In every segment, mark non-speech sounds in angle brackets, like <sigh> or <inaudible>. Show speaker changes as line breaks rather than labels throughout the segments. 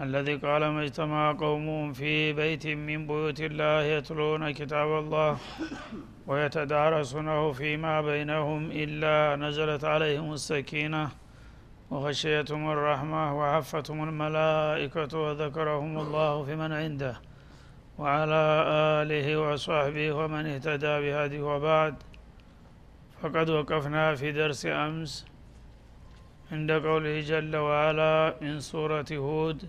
الذي قال ما اجتمع قوم في بيت من بيوت الله يتلون كتاب الله ويتدارسونه فيما بينهم إلا نزلت عليهم السكينة وغشيتهم الرحمة وحفتهم الملائكة وذكرهم الله في من عنده وعلى آله وصحبه ومن اهتدى بهذه وبعد. فقد وقفنا في درس أمس عند قوله جل وعلا من سورة هود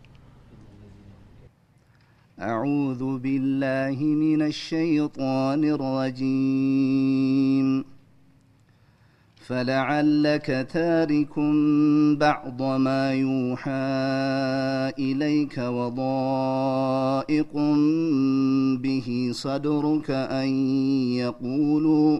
أعوذ بالله من الشيطان الرجيم. فلعلك تارك بعض ما يوحى إليك وضائق به صدرك أن يقولوا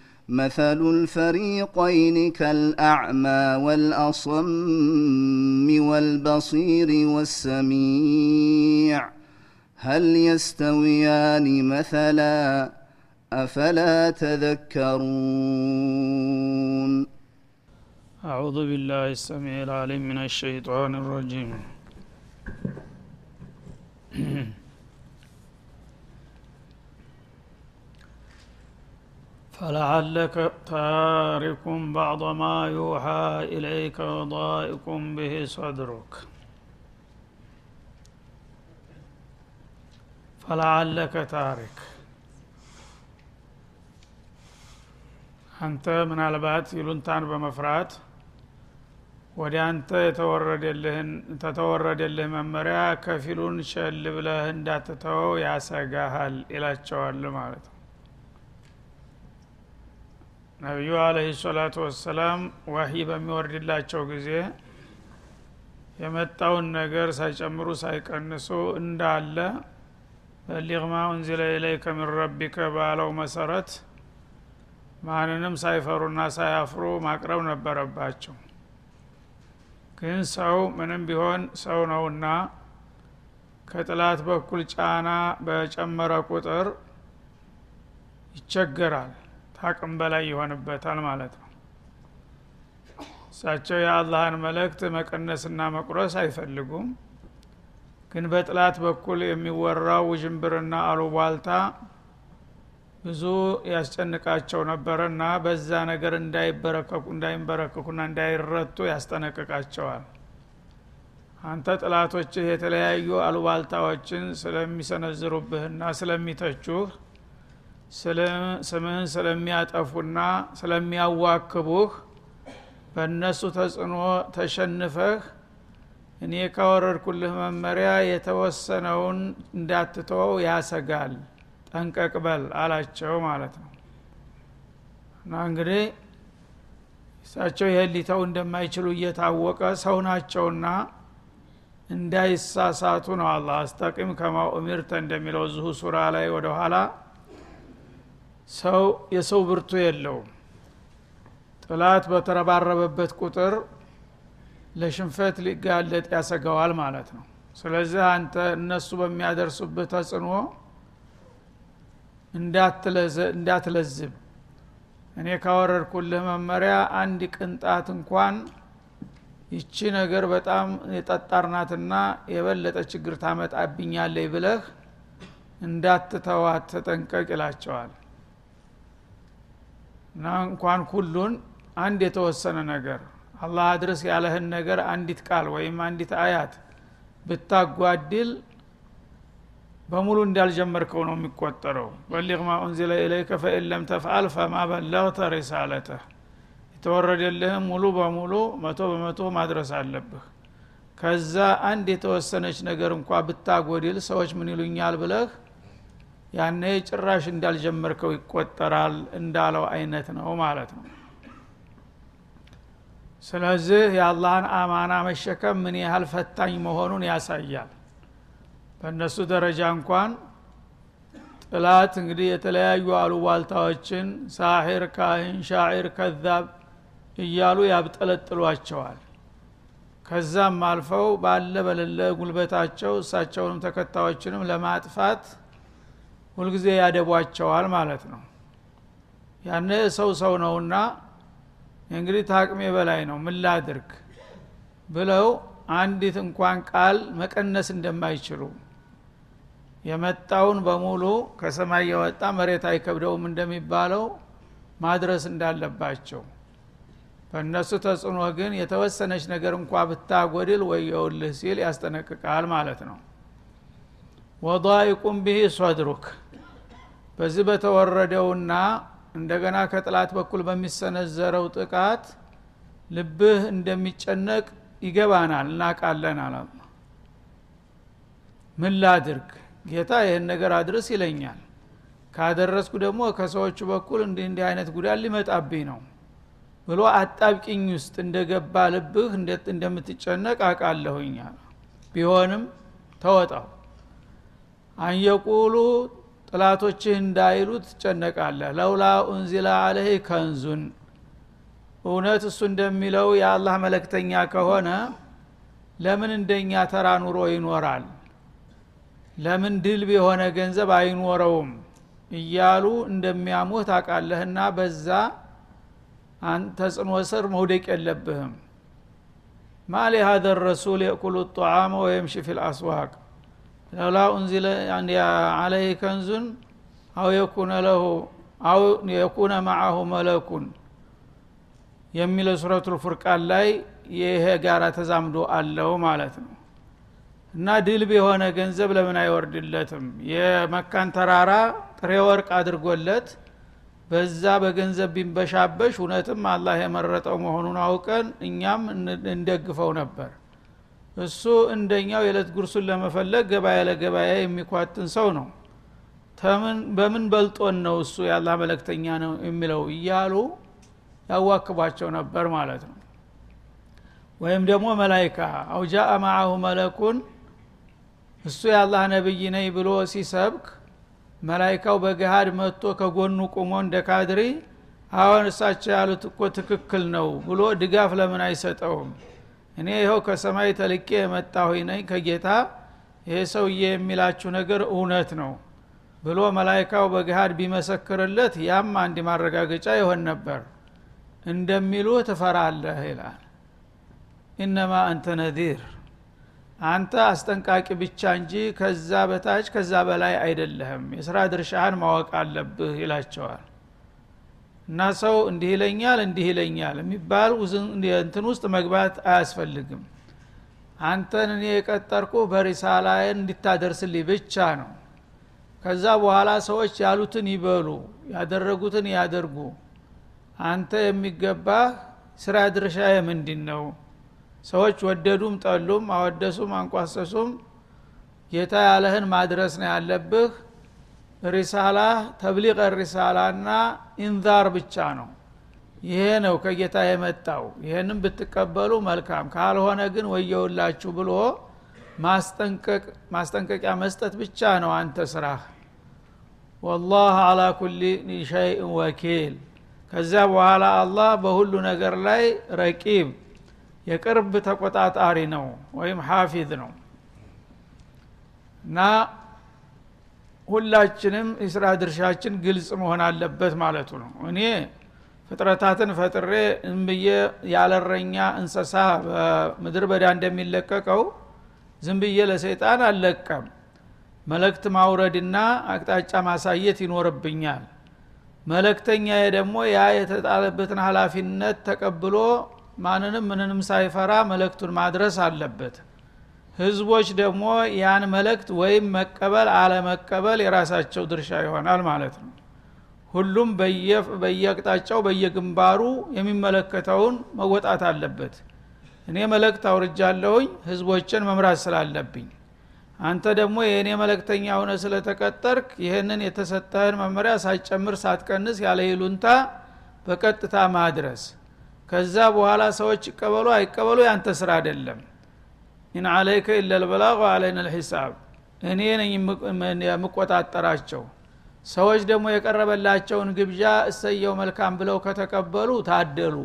مثل الفريقين كالأعمى والأصم والبصير والسميع. هل يستويان مثلا؟ أفلا تذكرون.
أعوذ بالله السميع العليم من الشيطان الرجيم. <clears throat> فلعلك تارك بعض ما يوحى إليك وضائق به صدرك ፈለዓለከ ታሪክ አንተ ምናልባት ይሉንታን በመፍራት ወደ አንተ የተወረደልህን ተተወረደልህ መመሪያ ከፊሉን ሸል ብለህ እንዳትተወው ያሰጋሃል ይላቸዋል ማለት ነው ነቢዩ አለህ ሰላቱ ወሰላም ዋሂ በሚወርድላቸው ጊዜ የመጣውን ነገር ሳይጨምሩ ሳይቀንሱ እንዳለ በሊግ ማ ኡንዚለ ኢለይከ ሚን ረቢከ ባለው መሰረት ማንንም ሳይፈሩና ሳያፍሩ ማቅረብ ነበረባቸው። ግን ሰው ምንም ቢሆን ሰው ነውና ከጥላት በኩል ጫና በጨመረ ቁጥር ይቸገራል ታቅም በላይ ይሆንበታል ማለት ነው። እሳቸው የአላህን መልእክት መቀነስና መቁረስ አይፈልጉም። ግን በጥላት በኩል የሚወራው ውዥንብርና አሉቧልታ ብዙ ያስጨንቃቸው ነበረና በዛ ነገር እንዳይበረከኩ እንዳይንበረከኩና እንዳይረቱ ያስጠነቅቃቸዋል። አንተ ጥላቶችህ የተለያዩ አሉባልታዎችን ስለሚሰነዝሩብህና ስለሚተቹህ ስምህን ስለሚያጠፉና ስለሚያዋክቡህ በእነሱ ተጽዕኖ ተሸንፈህ እኔ ካወረድኩልህ መመሪያ የተወሰነውን እንዳትተወው ያሰጋል። ጠንቀቅ በል አላቸው ማለት ነው። እና እንግዲህ እሳቸው ይህን ሊተው እንደማይችሉ እየታወቀ ሰው ናቸውና እንዳይሳሳቱ ነው አላህ። አስጠቂም ከማ ኡሚርተ እንደሚለው እዚሁ ሱራ ላይ ወደ ኋላ ሰው የሰው ብርቱ የለውም። ጥላት በተረባረበበት ቁጥር ለሽንፈት ሊጋለጥ ያሰገዋል ማለት ነው። ስለዚህ አንተ እነሱ በሚያደርሱበት ተጽዕኖ እንዳትለዝብ እኔ ካወረድኩልህ መመሪያ አንድ ቅንጣት እንኳን ይቺ ነገር በጣም የጠጣርናትና የበለጠ ችግር ታመጣብኛለይ ብለህ እንዳትተዋት ተጠንቀቅ ይላቸዋል እና እንኳን ሁሉን አንድ የተወሰነ ነገር አላህ አድርስ ያለህን ነገር አንዲት ቃል ወይም አንዲት አያት ብታጓድል በሙሉ እንዳልጀመርከው ነው የሚቆጠረው። በሊግ ማ ኡንዚለ ኢለይከ ፈኢን ለም ተፍአል ፈማ በለግተ ሪሳለተህ። የተወረደልህም ሙሉ በሙሉ መቶ በመቶ ማድረስ አለብህ። ከዛ አንድ የተወሰነች ነገር እንኳ ብታጎድል ሰዎች ምን ይሉኛል ብለህ ያነ ጭራሽ እንዳልጀመርከው ይቆጠራል እንዳለው አይነት ነው ማለት ነው። ስለዚህ የአላህን አማና መሸከም ምን ያህል ፈታኝ መሆኑን ያሳያል። በእነሱ ደረጃ እንኳን ጥላት እንግዲህ የተለያዩ አሉባልታዎችን ሳሒር ካህን ሻዒር ከዛብ እያሉ ያብጠለጥሏቸዋል። ከዛም አልፈው ባለ በሌለ ጉልበታቸው እሳቸውንም ተከታዮችንም ለማጥፋት ሁልጊዜ ያደቧቸዋል ማለት ነው። ያነ ሰው ሰው ነውና እንግዲህ ታቅሜ በላይ ነው ምን ላድርግ ብለው አንዲት እንኳን ቃል መቀነስ እንደማይችሉ የመጣውን በሙሉ ከሰማይ የወጣ መሬት አይከብደውም እንደሚባለው ማድረስ እንዳለባቸው። በእነሱ ተጽዕኖ ግን የተወሰነች ነገር እንኳ ብታጎድል ወየውልህ ሲል ያስጠነቅቃል ማለት ነው ወዳይቁም ብሂ ሶድሩክ። በዚህ በተወረደውና እንደገና ከጥላት በኩል በሚሰነዘረው ጥቃት ልብህ እንደሚጨነቅ ይገባናል እናቃለን አላ ምን ላድርግ? ጌታ ይህን ነገር አድርስ ይለኛል። ካደረስኩ ደግሞ ከሰዎቹ በኩል እንዲህ እንዲህ አይነት ጉዳት ሊመጣብኝ ነው ብሎ አጣብቂኝ ውስጥ እንደገባ ልብህ እንደምትጨነቅ አቃለሁኝ ቢሆንም ተወጣው አንየቁሉ ጥላቶችህ እንዳይሉ ትጨነቃለህ። ለውላ ኡንዚላ አለህ ከንዙን። እውነት እሱ እንደሚለው የአላህ መለክተኛ ከሆነ ለምን እንደኛ ተራ ኑሮ ይኖራል? ለምን ድልብ የሆነ ገንዘብ አይኖረውም? እያሉ እንደሚያሙህ ታቃለህና በዛ ተጽዕኖ ስር መውደቅ የለብህም። ማ ሊሃذ ረሱል የእኩሉ ጣዓመ ወየምሺ ፊ ልአስዋቅ ለውላ ኡንዚለ አለህ ከንዙን አው የኩነ ለሁ አው የኩነ ማዓሁ መለኩን የሚለው ሱረቱ ልፉርቃን ላይ ይሄ ጋራ ተዛምዶ አለው ማለት ነው። እና ድልብ የሆነ ገንዘብ ለምን አይወርድለትም? የመካን ተራራ ጥሬ ወርቅ አድርጎለት በዛ በገንዘብ ቢንበሻበሽ እውነትም አላህ የመረጠው መሆኑን አውቀን እኛም እንደግፈው ነበር እሱ እንደኛው የዕለት ጉርሱን ለመፈለግ ገበያ ለገበያ የሚኳትን ሰው ነው። በምን በልጦን ነው እሱ የአላህ መለክተኛ ነው የሚለው እያሉ ያዋክቧቸው ነበር ማለት ነው። ወይም ደግሞ መላይካ አውጃአ ማአሁ መለኩን እሱ የአላህ ነብይ ነኝ ብሎ ሲሰብክ መላይካው በገሃድ መጥቶ ከጎኑ ቁሞ እንደ ካድሪ አሁን እሳቸው ያሉት እኮ ትክክል ነው ብሎ ድጋፍ ለምን አይሰጠውም እኔ ይኸው ከሰማይ ተልቄ የመጣሁኝ ነኝ ከጌታ ይሄ ሰውዬ የሚላችሁ ነገር እውነት ነው ብሎ መላይካው በገሃድ ቢመሰክርለት ያም አንድ ማረጋገጫ ይሆን ነበር። እንደሚሉ ትፈራለህ ይላል። ኢነማ አንተ ነዚር አንተ አስጠንቃቂ ብቻ እንጂ ከዛ በታች ከዛ በላይ አይደለህም። የስራ ድርሻህን ማወቅ አለብህ ይላቸዋል እና ሰው እንዲህ ይለኛል እንዲህ ይለኛል የሚባል እንትን ውስጥ መግባት አያስፈልግም። አንተን እኔ የቀጠርኩ በሪሳላዬን እንዲታደርስልኝ ብቻ ነው። ከዛ በኋላ ሰዎች ያሉትን ይበሉ ያደረጉትን ያደርጉ። አንተ የሚገባህ ስራ ድርሻዬ ምንድን ነው ሰዎች ወደዱም ጠሉም አወደሱም አንቋሰሱም። ጌታ ያለህን ማድረስ ነው ያለብህ ሪሳላ ተብሊቀ ሪሳላ ና ኢንዛር ብቻ ነው። ይሄ ነው ከጌታ የመጣው። ይህንም ብትቀበሉ መልካም። ካልሆነ ግን ወየውላችሁ ብሎ ማስጠንቀቂያ መስጠት ብቻ ነው አንተ ስራህ። ወላህ አላ ኩል ሸይን ወኪል። ከዚያ በኋላ አላህ በሁሉ ነገር ላይ ረቂብ የቅርብ ተቆጣጣሪ ነው ወይም ሐፊዝ ነው። እና ሁላችንም የስራ ድርሻችን ግልጽ መሆን አለበት ማለቱ ነው። እኔ ፍጥረታትን ፈጥሬ ዝምብዬ ያለረኛ እንሰሳ በምድር በዳ እንደሚለቀቀው ዝምብዬ ለሰይጣን አልለቀም። መለክት ማውረድና አቅጣጫ ማሳየት ይኖርብኛል። መለክተኛ ደግሞ ያ የተጣለበትን ሀላፊነት ተቀብሎ ማንንም ምንንም ሳይፈራ መለክቱን ማድረስ አለበት ህዝቦች ደግሞ ያን መለክት ወይም መቀበል አለመቀበል የራሳቸው ድርሻ ይሆናል ማለት ነው። ሁሉም በየአቅጣጫው በየግንባሩ የሚመለከተውን መወጣት አለበት። እኔ መለክት አውርጃለሁኝ ህዝቦችን መምራት ስላለብኝ። አንተ ደግሞ የእኔ መለክተኛ ሆነ ስለተቀጠርክ ይህንን የተሰጠህን መመሪያ ሳትጨምር ሳትቀንስ ያለ ይሉንታ በቀጥታ ማድረስ። ከዛ በኋላ ሰዎች ይቀበሉ አይቀበሉ ያንተ ስራ አይደለም ኢን አለይከ ኢለልበላቅ ወአለይና ልሒሳብ እኔ ነኝ የምቆጣጠራቸው። ሰዎች ደግሞ የቀረበላቸውን ግብዣ እሰየው መልካም ብለው ከተቀበሉ ታደሉ።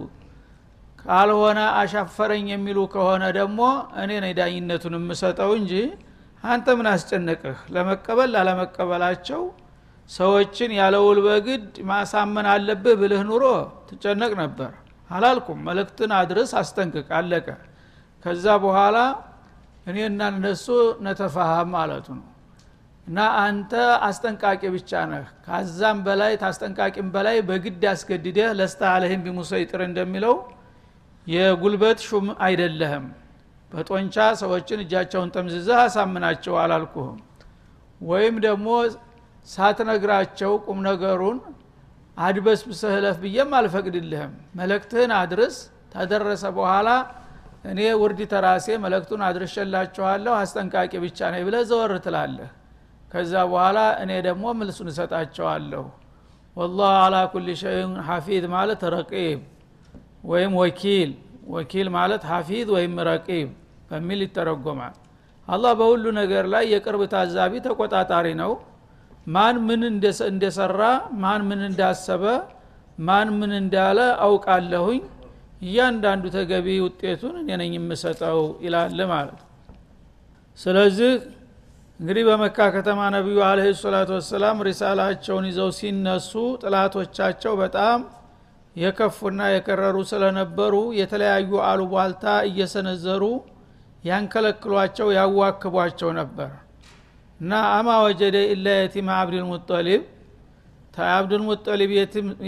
ካልሆነ አሻፈረኝ የሚሉ ከሆነ ደግሞ እኔ ነኝ ዳኝነቱን የምሰጠው እንጂ አንተ ምን አስጨነቅህ? ለመቀበል ላለመቀበላቸው ሰዎችን ያለ ውል በግድ ማሳመን አለብህ ብልህ ኑሮ ትጨነቅ ነበር። አላልኩም። መልእክትን አድርስ አስጠንቅቅ። አለቀ። ከዛ በኋላ እኔና እነሱ ነተፋሃም ማለቱ ነው። እና አንተ አስጠንቃቂ ብቻ ነህ። ካዛም በላይ ታስጠንቃቂም በላይ በግድ አስገድደህ ለስተ አለህም ቢሙሰይጥር እንደሚለው የጉልበት ሹም አይደለህም። በጦንቻ ሰዎችን እጃቸውን ጠምዝዘህ አሳምናቸው አላልኩህም። ወይም ደግሞ ሳትነግራቸው ቁም ነገሩን አድበስብሰህ ብዬም አልፈቅድልህም። መለክትህን አድርስ። ተደረሰ በኋላ እኔ ውርድ ተራሴ መለክቱን አድርሸላችኋለሁ አስጠንቃቂ ብቻ ነኝ ብለህ ዘወር ትላለህ። ከዛ በኋላ እኔ ደግሞ ምልሱን እሰጣቸዋለሁ። ወላህ አላ ኩል ሸይን ሐፊዝ ማለት ረቂብ ወይም ወኪል ወኪል ማለት ሐፊዝ ወይም ረቂብ በሚል ይተረጎማል። አላህ በሁሉ ነገር ላይ የቅርብ ታዛቢ ተቆጣጣሪ ነው። ማን ምን እንደሰራ ማን ምን እንዳሰበ ማን ምን እንዳለ አውቃለሁኝ እያንዳንዱ ተገቢ ውጤቱን እኔ ነኝ የምሰጠው ይላል ማለት ስለዚህ እንግዲህ በመካ ከተማ ነቢዩ አለህ ሰላቱ ወሰላም ሪሳላቸውን ይዘው ሲነሱ ጥላቶቻቸው በጣም የከፉና የከረሩ ስለነበሩ የተለያዩ አሉቧልታ እየሰነዘሩ ያንከለክሏቸው ያዋክቧቸው ነበር። እና አማ ወጀደ ኢላ የቲማ አብድልሙጠሊብ አብዱልሙጠሊብ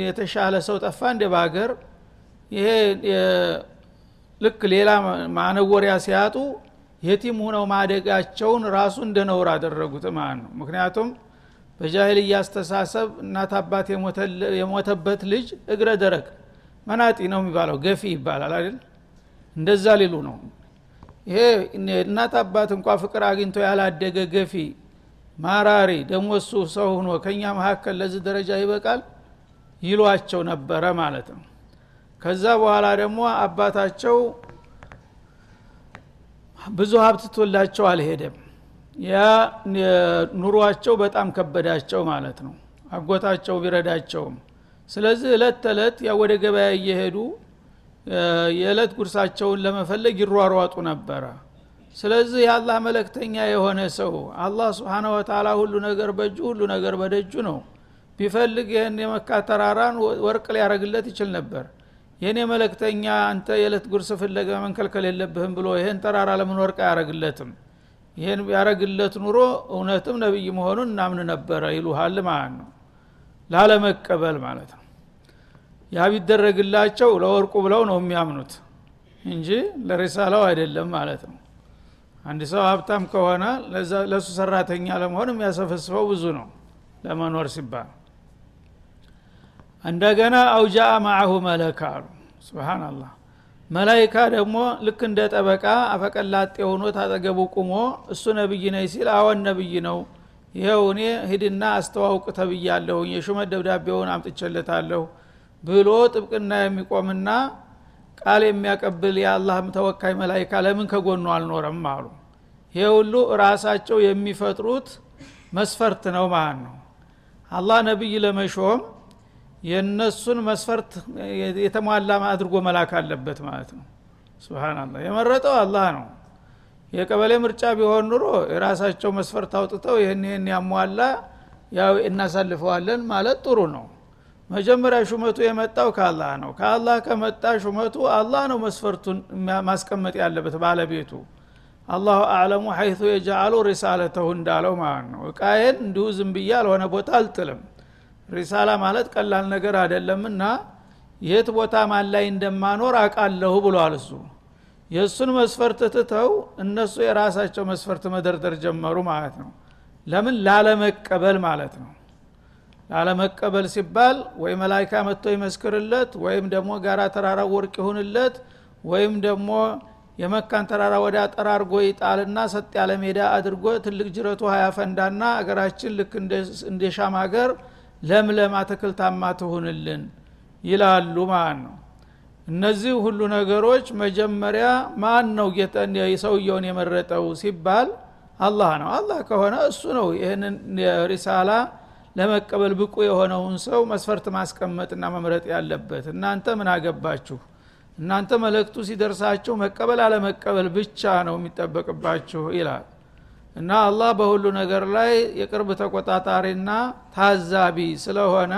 የተሻለ ሰው ጠፋ እንደ ባገር ይሄ ልክ ሌላ ማነወሪያ ሲያጡ የቲም ሁነው ማደጋቸውን ራሱ እንደ ነውር አደረጉት ማለት ነው። ምክንያቱም በጃሂልያ አስተሳሰብ እናት አባት የሞተበት ልጅ እግረ ደረቅ መናጢ ነው የሚባለው ገፊ ይባላል አይደል? እንደዛ ሊሉ ነው። ይሄ እናት አባት እንኳ ፍቅር አግኝቶ ያላደገ ገፊ ማራሪ ደግሞ እሱ ሰው ሁኖ ከእኛ መካከል ለዚህ ደረጃ ይበቃል? ይሏቸው ነበረ ማለት ነው ከዛ በኋላ ደግሞ አባታቸው ብዙ ሀብት ቶላቸው አልሄደም። ያ ኑሯቸው በጣም ከበዳቸው ማለት ነው። አጎታቸው ቢረዳቸውም። ስለዚህ እለት ተዕለት ያ ወደ ገበያ እየሄዱ የዕለት ጉርሳቸውን ለመፈለግ ይሯሯጡ ነበረ። ስለዚህ የአላህ መለክተኛ የሆነ ሰው አላህ ስብሓነ ወተላ ሁሉ ነገር በእጁ ሁሉ ነገር በደጁ ነው። ቢፈልግ ይህን የመካ ተራራን ወርቅ ሊያረግለት ይችል ነበር የእኔ መለክተኛ አንተ የዕለት ጉርስ ፍለገ መንከልከል የለብህም ብሎ ይህን ተራራ ለምን ወርቅ አያረግለትም ይህን ያረግለት ኑሮ እውነትም ነቢይ መሆኑን እናምን ነበረ ይሉሃል ማለት ነው። ላለመቀበል ማለት ነው። ያ ቢደረግላቸው ለወርቁ ብለው ነው የሚያምኑት እንጂ ለሪሳላው አይደለም ማለት ነው። አንድ ሰው ሀብታም ከሆነ ለእሱ ሰራተኛ ለመሆን የሚያሰፈስፈው ብዙ ነው ለመኖር ሲባል እንደገና አውጃ ማአሁ መለካ አሉ። ስብናላህ መላይካ ደግሞ ልክ እንደ ጠበቃ አፈቀላጤ ሆኖ ታጠገቡ ቁሞ እሱ ነብይ ነኝ ሲል አዎን ነብይ ነው ይኸው እኔ ሂድና አስተዋውቅ ተብያለሁኝ የሹመት ደብዳቤውን አምጥቸለታለሁ ብሎ ጥብቅና የሚቆምና ቃል የሚያቀብል የአላህ ተወካይ መላይካ ለምን ከጎኑ አልኖረም አሉ። ይሄ ሁሉ ራሳቸው የሚፈጥሩት መስፈርት ነው ማለት ነው። አላህ ነቢይ ለመሾም የእነሱን መስፈርት የተሟላ አድርጎ መላክ አለበት ማለት ነው። ስብናላህ የመረጠው አላህ ነው። የቀበሌ ምርጫ ቢሆን ኑሮ የራሳቸው መስፈርት አውጥተው ይህን ይህን ያሟላ ያው እናሳልፈዋለን ማለት ጥሩ ነው። መጀመሪያ ሹመቱ የመጣው ከአላህ ነው። ከአላህ ከመጣ ሹመቱ አላህ ነው መስፈርቱን ማስቀመጥ ያለበት ባለቤቱ። አላሁ አዕለሙ ሐይቱ የጃአሉ ሪሳለተሁ እንዳለው ማለት ነው። እቃዬን እንዲሁ ዝም ብዬ አልሆነ ቦታ አልጥልም ሪሳላ ማለት ቀላል ነገር አይደለምና የት ቦታ ማን ላይ እንደማኖር አቃለሁ ብሏል እሱ። የእሱን መስፈርት ትተው እነሱ የራሳቸው መስፈርት መደርደር ጀመሩ ማለት ነው። ለምን? ላለመቀበል ማለት ነው። ላለመቀበል ሲባል ወይ መላይካ መጥቶ ይመስክርለት ወይም ደግሞ ጋራ ተራራ ወርቅ ይሁንለት ወይም ደግሞ የመካን ተራራ ወደ አጠራርጎ ይጣልና ሰጥ ያለ ሜዳ አድርጎ ትልቅ ጅረቱ ሀያ ፈንዳና አገራችን ልክ እንደ ሻም ሀገር ለምለም አትክልታማ ትሁንልን ይላሉ ማለት ነው። እነዚህ ሁሉ ነገሮች መጀመሪያ ማን ነው ሰውየውን የመረጠው ሲባል አላህ ነው። አላህ ከሆነ እሱ ነው ይህንን ሪሳላ ለመቀበል ብቁ የሆነውን ሰው መስፈርት ማስቀመጥና መምረጥ ያለበት። እናንተ ምን አገባችሁ? እናንተ መልእክቱ ሲደርሳችሁ መቀበል አለመቀበል ብቻ ነው የሚጠበቅባችሁ ይላል እና አላህ በሁሉ ነገር ላይ የቅርብ ተቆጣጣሪና ታዛቢ ስለሆነ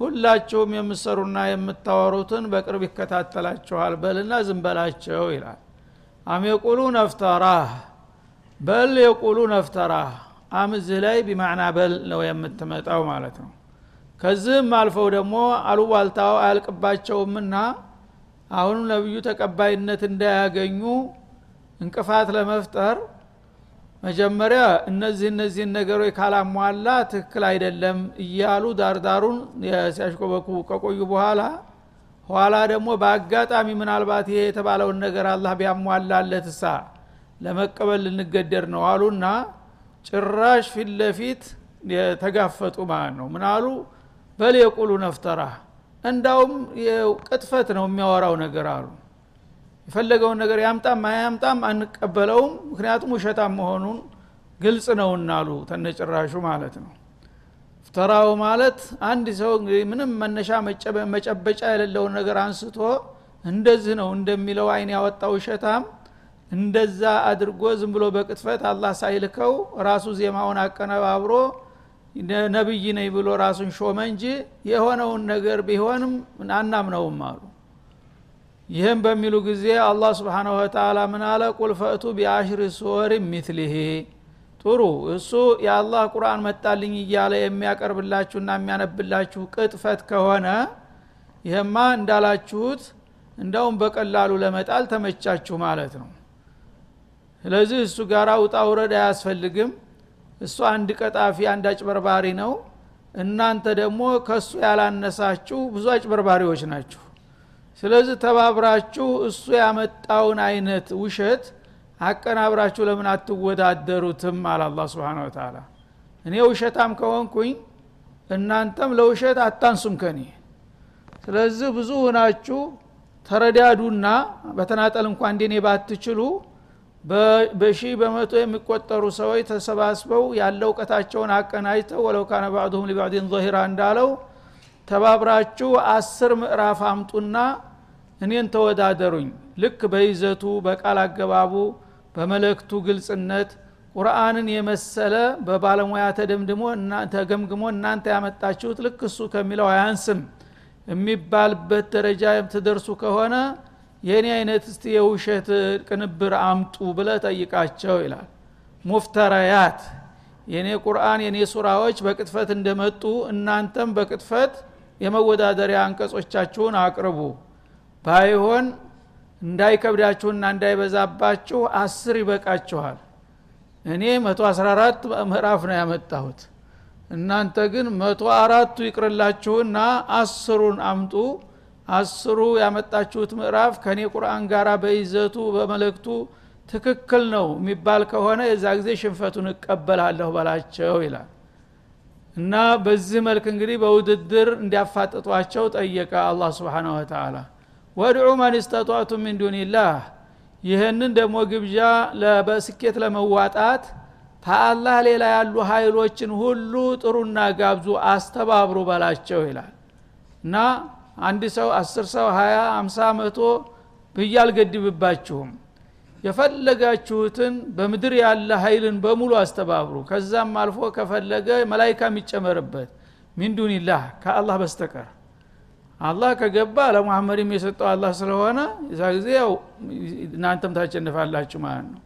ሁላችሁም የምሰሩና የምታወሩትን በቅርብ ይከታተላችኋል በልና ዝንበላቸው ይላል። አም የቁሉ ነፍተራህ በል የቁሉ ነፍተራህ አም እዚህ ላይ ቢማዕና በል ነው የምትመጣው ማለት ነው። ከዚህም አልፈው ደግሞ አሉባልታው አያልቅባቸውምና አሁንም ነቢዩ ተቀባይነት እንዳያገኙ እንቅፋት ለመፍጠር መጀመሪያ እነዚህ እነዚህን ነገሮች ካላሟላ ትክክል አይደለም እያሉ ዳርዳሩን ሲያሽቆበኩ ከቆዩ በኋላ ኋላ ደግሞ በአጋጣሚ ምናልባት ይሄ የተባለውን ነገር አላህ ቢያሟላለት እሳ ለመቀበል ልንገደር ነው አሉና ጭራሽ ፊት ለፊት የተጋፈጡ ማለት ነው። ምናሉ በል የቁሉ ነፍተራ። እንዳውም ቅጥፈት ነው የሚያወራው ነገር አሉ የፈለገውን ነገር ያምጣም አያምጣም አንቀበለውም። ምክንያቱም ውሸታም መሆኑን ግልጽ ነውና አሉ ተነጭራሹ ማለት ነው። ፍተራው ማለት አንድ ሰው ምንም መነሻ መጨበጫ የሌለውን ነገር አንስቶ እንደዚህ ነው እንደሚለው አይን ያወጣው ውሸታም እንደዛ አድርጎ ዝም ብሎ በቅጥፈት አላህ ሳይልከው ራሱ ዜማውን አቀነባብሮ ነብይ ነኝ ብሎ ራሱን ሾመ እንጂ የሆነውን ነገር ቢሆንም አናምነውም አሉ ይህም በሚሉ ጊዜ አላህ ስብሓናሁ ወተላ ምን አለ? ቁል ፈእቱ ቢአሽሪ ሱወር ሚትሊህ ጥሩ። እሱ የአላህ ቁርአን መጣልኝ እያለ የሚያቀርብላችሁና የሚያነብላችሁ ቅጥፈት ከሆነ ይህማ እንዳላችሁት እንዳውም በቀላሉ ለመጣል ተመቻችሁ ማለት ነው። ስለዚህ እሱ ጋር ውጣ ውረድ አያስፈልግም። እሱ አንድ ቀጣፊ አንድ አጭበርባሪ ነው። እናንተ ደግሞ ከእሱ ያላነሳችሁ ብዙ አጭበርባሪዎች ናችሁ ስለዚህ ተባብራችሁ እሱ ያመጣውን አይነት ውሸት አቀናብራችሁ ለምን አትወዳደሩትም? አለ አላ ስብን ተላ እኔ ውሸታም ከሆንኩኝ እናንተም ለውሸት አታንሱም ከኔ ስለዚህ ብዙ ሁናችሁ ተረዳዱና በተናጠል እንኳ እንዴኔ ባትችሉ በሺ በመቶ የሚቆጠሩ ሰዎች ተሰባስበው ያለ እውቀታቸውን አቀናጅተው ወለው ካነ ባዕዱሁም ሊባዕድን ظሂራ እንዳለው ተባብራችሁ አስር ምዕራፍ አምጡና እኔን ተወዳደሩኝ። ልክ በይዘቱ በቃል አገባቡ በመለክቱ ግልጽነት ቁርአንን የመሰለ በባለሙያ ተደምድሞ ተገምግሞ እናንተ ያመጣችሁት ልክ እሱ ከሚለው አያንስም። የሚባልበት ደረጃ የምትደርሱ ከሆነ የእኔ አይነት እስቲ የውሸት ቅንብር አምጡ ብለ ጠይቃቸው ይላል። ሙፍተረያት የእኔ ቁርአን የእኔ ሱራዎች በቅጥፈት እንደመጡ እናንተም በቅጥፈት የመወዳደሪያ አንቀጾቻችሁን አቅርቡ። ባይሆን እንዳይከብዳችሁና እንዳይበዛባችሁ አስር ይበቃችኋል። እኔ መቶ አስራ አራት ምዕራፍ ነው ያመጣሁት። እናንተ ግን መቶ አራቱ ይቅርላችሁና አስሩን አምጡ። አስሩ ያመጣችሁት ምዕራፍ ከኔ ቁርአን ጋር በይዘቱ በመለክቱ ትክክል ነው የሚባል ከሆነ የዛ ጊዜ ሽንፈቱን እቀበላለሁ በላቸው ይላል እና በዚህ መልክ እንግዲህ በውድድር እንዲያፋጥጧቸው ጠየቀ አላህ ስብሓን ወተላ ወድዑ መን እስተጧቱ ሚን ዱኒላህ። ይህንን ደግሞ ግብዣ በስኬት ለመዋጣት ከአላህ ሌላ ያሉ ኃይሎችን ሁሉ ጥሩና ጋብዙ አስተባብሩ በላቸው ይላል። እና አንድ ሰው አስር ሰው ሀያ አምሳ መቶ ብዬ አልገድብባችሁም የፈለጋችሁትን በምድር ያለ ኃይልን በሙሉ አስተባብሩ። ከዛም አልፎ ከፈለገ መላይካ የሚጨመርበት ሚንዱኒላህ ከአላህ በስተቀር። አላህ ከገባ ለሙሐመድም የሰጠው አላህ ስለሆነ እዛ ጊዜ ያው እናንተም ታቸንፋላችሁ ማለት ነው።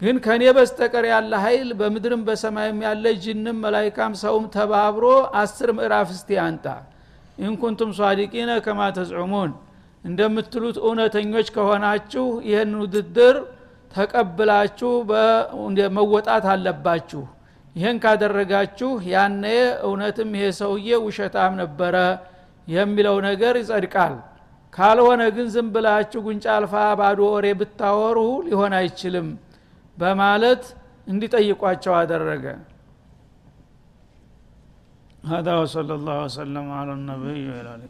ግን ከእኔ በስተቀር ያለ ኃይል በምድርም በሰማይም ያለ ጅንም መላይካም ሰውም ተባብሮ አስር ምዕራፍ እስቲ አንጣ። ኢንኩንቱም ሷዲቂነ ከማ ተዝዑሙን እንደምትሉት እውነተኞች ከሆናችሁ ይህን ውድድር ተቀብላችሁ መወጣት አለባችሁ ይህን ካደረጋችሁ ያነ እውነትም ይሄ ሰውዬ ውሸታም ነበረ የሚለው ነገር ይጸድቃል ካልሆነ ግን ዝም ብላችሁ ጉንጫ አልፋ ባዶ ወሬ ብታወሩ ሊሆን አይችልም በማለት እንዲጠይቋቸው አደረገ هذا وصلى الله وسلم على النبي وعلى اله